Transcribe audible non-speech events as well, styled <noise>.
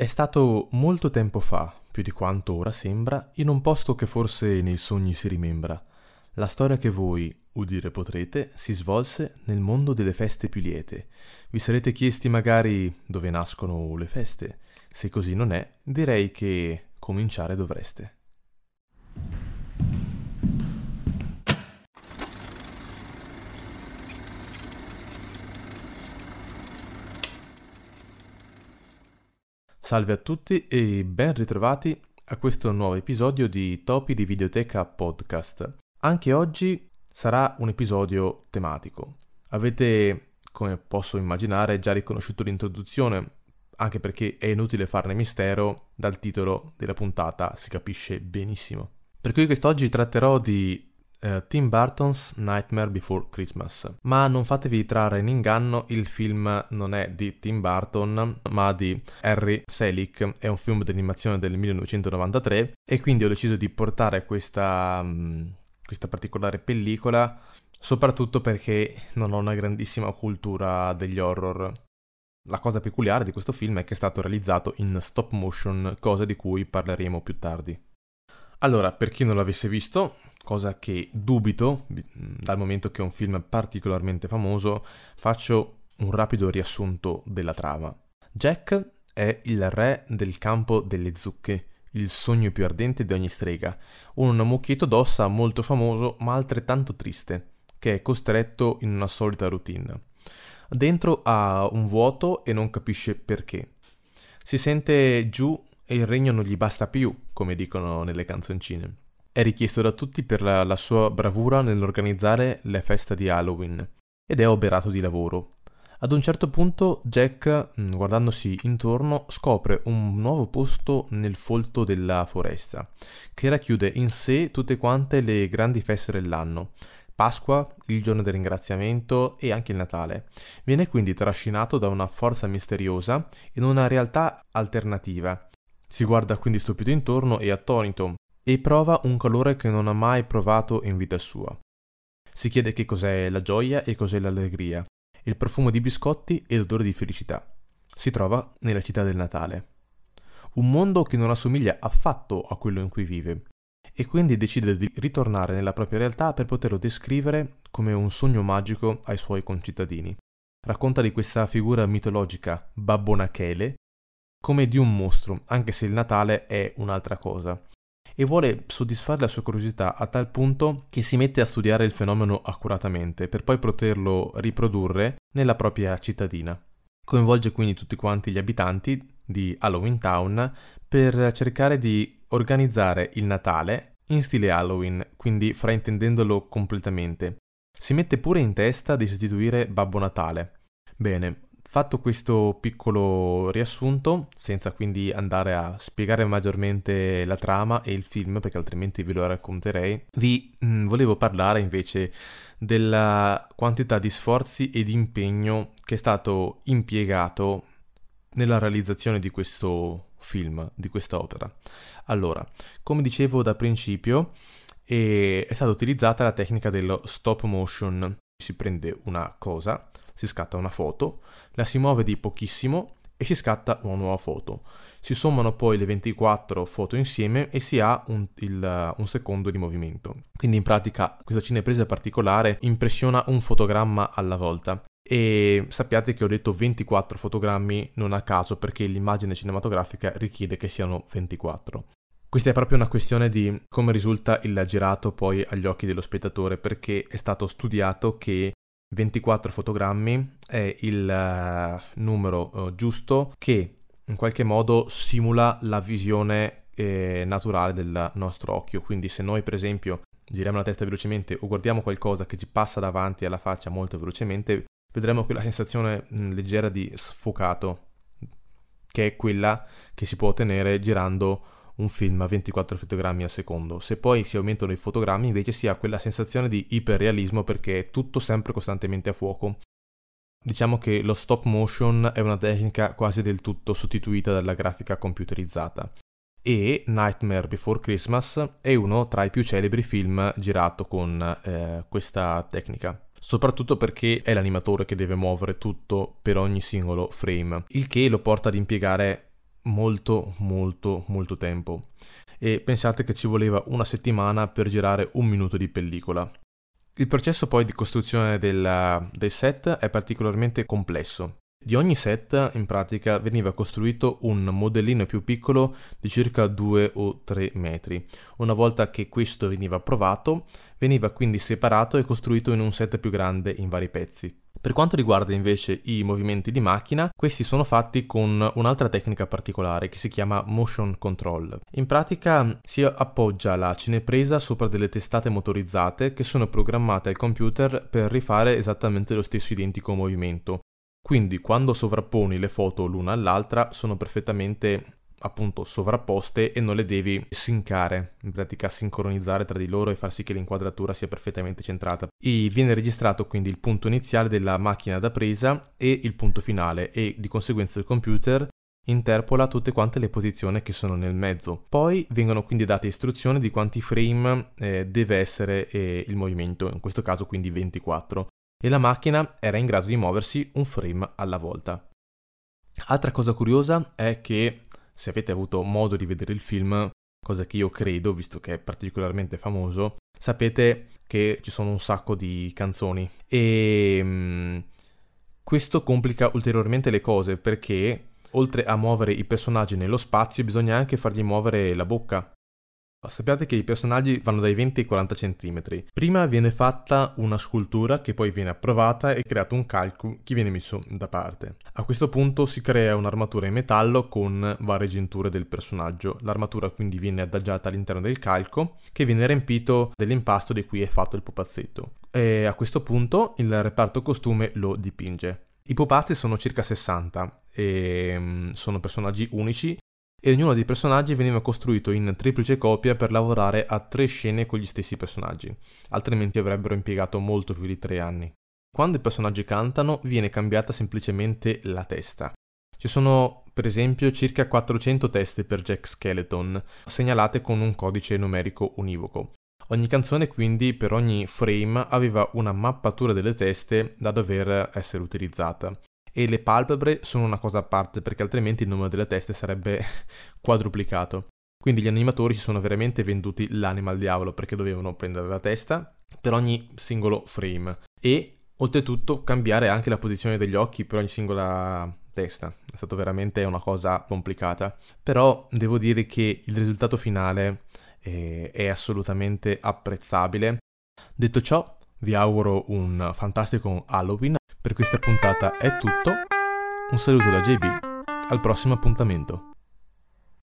È stato molto tempo fa, più di quanto ora sembra, in un posto che forse nei sogni si rimembra. La storia che voi udire potrete si svolse nel mondo delle feste più liete. Vi sarete chiesti magari dove nascono le feste. Se così non è, direi che cominciare dovreste. Salve a tutti e ben ritrovati a questo nuovo episodio di Topi di Videoteca Podcast. Anche oggi sarà un episodio tematico. Avete, come posso immaginare, già riconosciuto l'introduzione, anche perché è inutile farne mistero, dal titolo della puntata si capisce benissimo. Per cui quest'oggi tratterò di uh, Tim Burton's Nightmare Before Christmas. Ma non fatevi trarre in inganno, il film non è di Tim Burton, ma di Harry Selick, è un film d'animazione del 1993 e quindi ho deciso di portare questa, um, questa particolare pellicola soprattutto perché non ho una grandissima cultura degli horror. La cosa peculiare di questo film è che è stato realizzato in stop motion, cosa di cui parleremo più tardi. Allora, per chi non l'avesse visto, cosa che dubito, dal momento che è un film particolarmente famoso, faccio un rapido riassunto della trama. Jack è il re del campo delle zucche, il sogno più ardente di ogni strega, un mucchietto d'ossa molto famoso ma altrettanto triste, che è costretto in una solita routine. Dentro ha un vuoto e non capisce perché. Si sente giù e il regno non gli basta più, come dicono nelle canzoncine. È richiesto da tutti per la, la sua bravura nell'organizzare le feste di Halloween ed è oberato di lavoro. Ad un certo punto Jack, mm, guardandosi intorno, scopre un nuovo posto nel folto della foresta, che racchiude in sé tutte quante le grandi feste dell'anno. Pasqua, il giorno del ringraziamento e anche il Natale. Viene quindi trascinato da una forza misteriosa in una realtà alternativa. Si guarda quindi stupito intorno e attonito, e prova un calore che non ha mai provato in vita sua. Si chiede che cos'è la gioia e cos'è l'allegria, il profumo di biscotti e l'odore di felicità. Si trova nella città del Natale. Un mondo che non assomiglia affatto a quello in cui vive, e quindi decide di ritornare nella propria realtà per poterlo descrivere come un sogno magico ai suoi concittadini. Racconta di questa figura mitologica, Babbo Nachele, come di un mostro, anche se il Natale è un'altra cosa, e vuole soddisfare la sua curiosità a tal punto che si mette a studiare il fenomeno accuratamente per poi poterlo riprodurre nella propria cittadina. Coinvolge quindi tutti quanti gli abitanti di Halloween Town per cercare di organizzare il Natale in stile Halloween, quindi fraintendendolo completamente. Si mette pure in testa di sostituire Babbo Natale. Bene, Fatto questo piccolo riassunto, senza quindi andare a spiegare maggiormente la trama e il film, perché altrimenti ve lo racconterei, vi mh, mm, volevo parlare invece della quantità di sforzi e di impegno che è stato impiegato nella realizzazione di questo film, di questa opera. Allora, come dicevo da principio, è stata utilizzata la tecnica dello stop motion. Si prende una cosa, si scatta una foto, la si muove di pochissimo e si scatta una nuova foto. Si sommano poi le 24 foto insieme e si ha un, il, un secondo di movimento. Quindi in pratica questa cinepresa particolare impressiona un fotogramma alla volta. E sappiate che ho detto 24 fotogrammi non a caso perché l'immagine cinematografica richiede che siano 24. Questa è proprio una questione di come risulta il girato poi agli occhi dello spettatore perché è stato studiato che 24 fotogrammi è il uh, numero uh, giusto che in qualche modo simula la visione eh, naturale del nostro occhio. Quindi se noi per esempio giriamo la testa velocemente o guardiamo qualcosa che ci passa davanti alla faccia molto velocemente, vedremo quella sensazione mh, mm, leggera di sfocato, che è quella che si può ottenere girando un film a 24 fotogrammi al secondo. Se poi si aumentano i fotogrammi invece si ha quella sensazione di iperrealismo perché è tutto sempre costantemente a fuoco. Diciamo che lo stop motion è una tecnica quasi del tutto sostituita dalla grafica computerizzata. E Nightmare Before Christmas è uno tra i più celebri film girato con eh, questa tecnica soprattutto perché è l'animatore che deve muovere tutto per ogni singolo frame, il che lo porta ad impiegare molto molto molto tempo e pensate che ci voleva una settimana per girare un minuto di pellicola. Il processo poi di costruzione del, del set è particolarmente complesso. Di ogni set in pratica veniva costruito un modellino più piccolo di circa 2 o 3 metri. Una volta che questo veniva approvato, veniva quindi separato e costruito in un set più grande in vari pezzi. Per quanto riguarda invece i movimenti di macchina, questi sono fatti con un'altra tecnica particolare che si chiama motion control. In pratica si appoggia la cinepresa sopra delle testate motorizzate che sono programmate al computer per rifare esattamente lo stesso identico movimento. Quindi quando sovrapponi le foto l'una all'altra sono perfettamente appunto sovrapposte e non le devi sincare, in pratica sincronizzare tra di loro e far sì che l'inquadratura sia perfettamente centrata. E viene registrato quindi il punto iniziale della macchina da presa e il punto finale e di conseguenza il computer interpola tutte quante le posizioni che sono nel mezzo. Poi vengono quindi date istruzioni di quanti frame eh, deve essere eh, il movimento, in questo caso quindi 24, e la macchina era in grado di muoversi un frame alla volta. Altra cosa curiosa è che se avete avuto modo di vedere il film, cosa che io credo, visto che è particolarmente famoso, sapete che ci sono un sacco di canzoni. E um, questo complica ulteriormente le cose perché oltre a muovere i personaggi nello spazio bisogna anche fargli muovere la bocca Sappiate che i personaggi vanno dai 20 ai 40 cm. Prima viene fatta una scultura che poi viene approvata e creato un calco che viene messo da parte. A questo punto si crea un'armatura in metallo con varie giunture del personaggio. L'armatura quindi viene adagiata all'interno del calco che viene riempito dell'impasto di cui è fatto il pupazzetto. E a questo punto il reparto costume lo dipinge. I pupazzi sono circa 60 e mm, sono personaggi unici e ognuno dei personaggi veniva costruito in triplice copia per lavorare a tre scene con gli stessi personaggi, altrimenti avrebbero impiegato molto più di tre anni. Quando i personaggi cantano viene cambiata semplicemente la testa. Ci sono per esempio circa 400 teste per Jack Skeleton, segnalate con un codice numerico univoco. Ogni canzone quindi per ogni frame aveva una mappatura delle teste da dover essere utilizzata e le palpebre sono una cosa a parte perché altrimenti il numero delle teste sarebbe <laughs> quadruplicato. Quindi gli animatori si sono veramente venduti l'anima al diavolo perché dovevano prendere la testa per ogni singolo frame e oltretutto cambiare anche la posizione degli occhi per ogni singola testa. È stato veramente una cosa complicata. Però devo dire che il risultato finale è, è assolutamente apprezzabile. Detto ciò, vi auguro un fantastico Halloween per questa puntata è tutto, un saluto da JB, al prossimo appuntamento.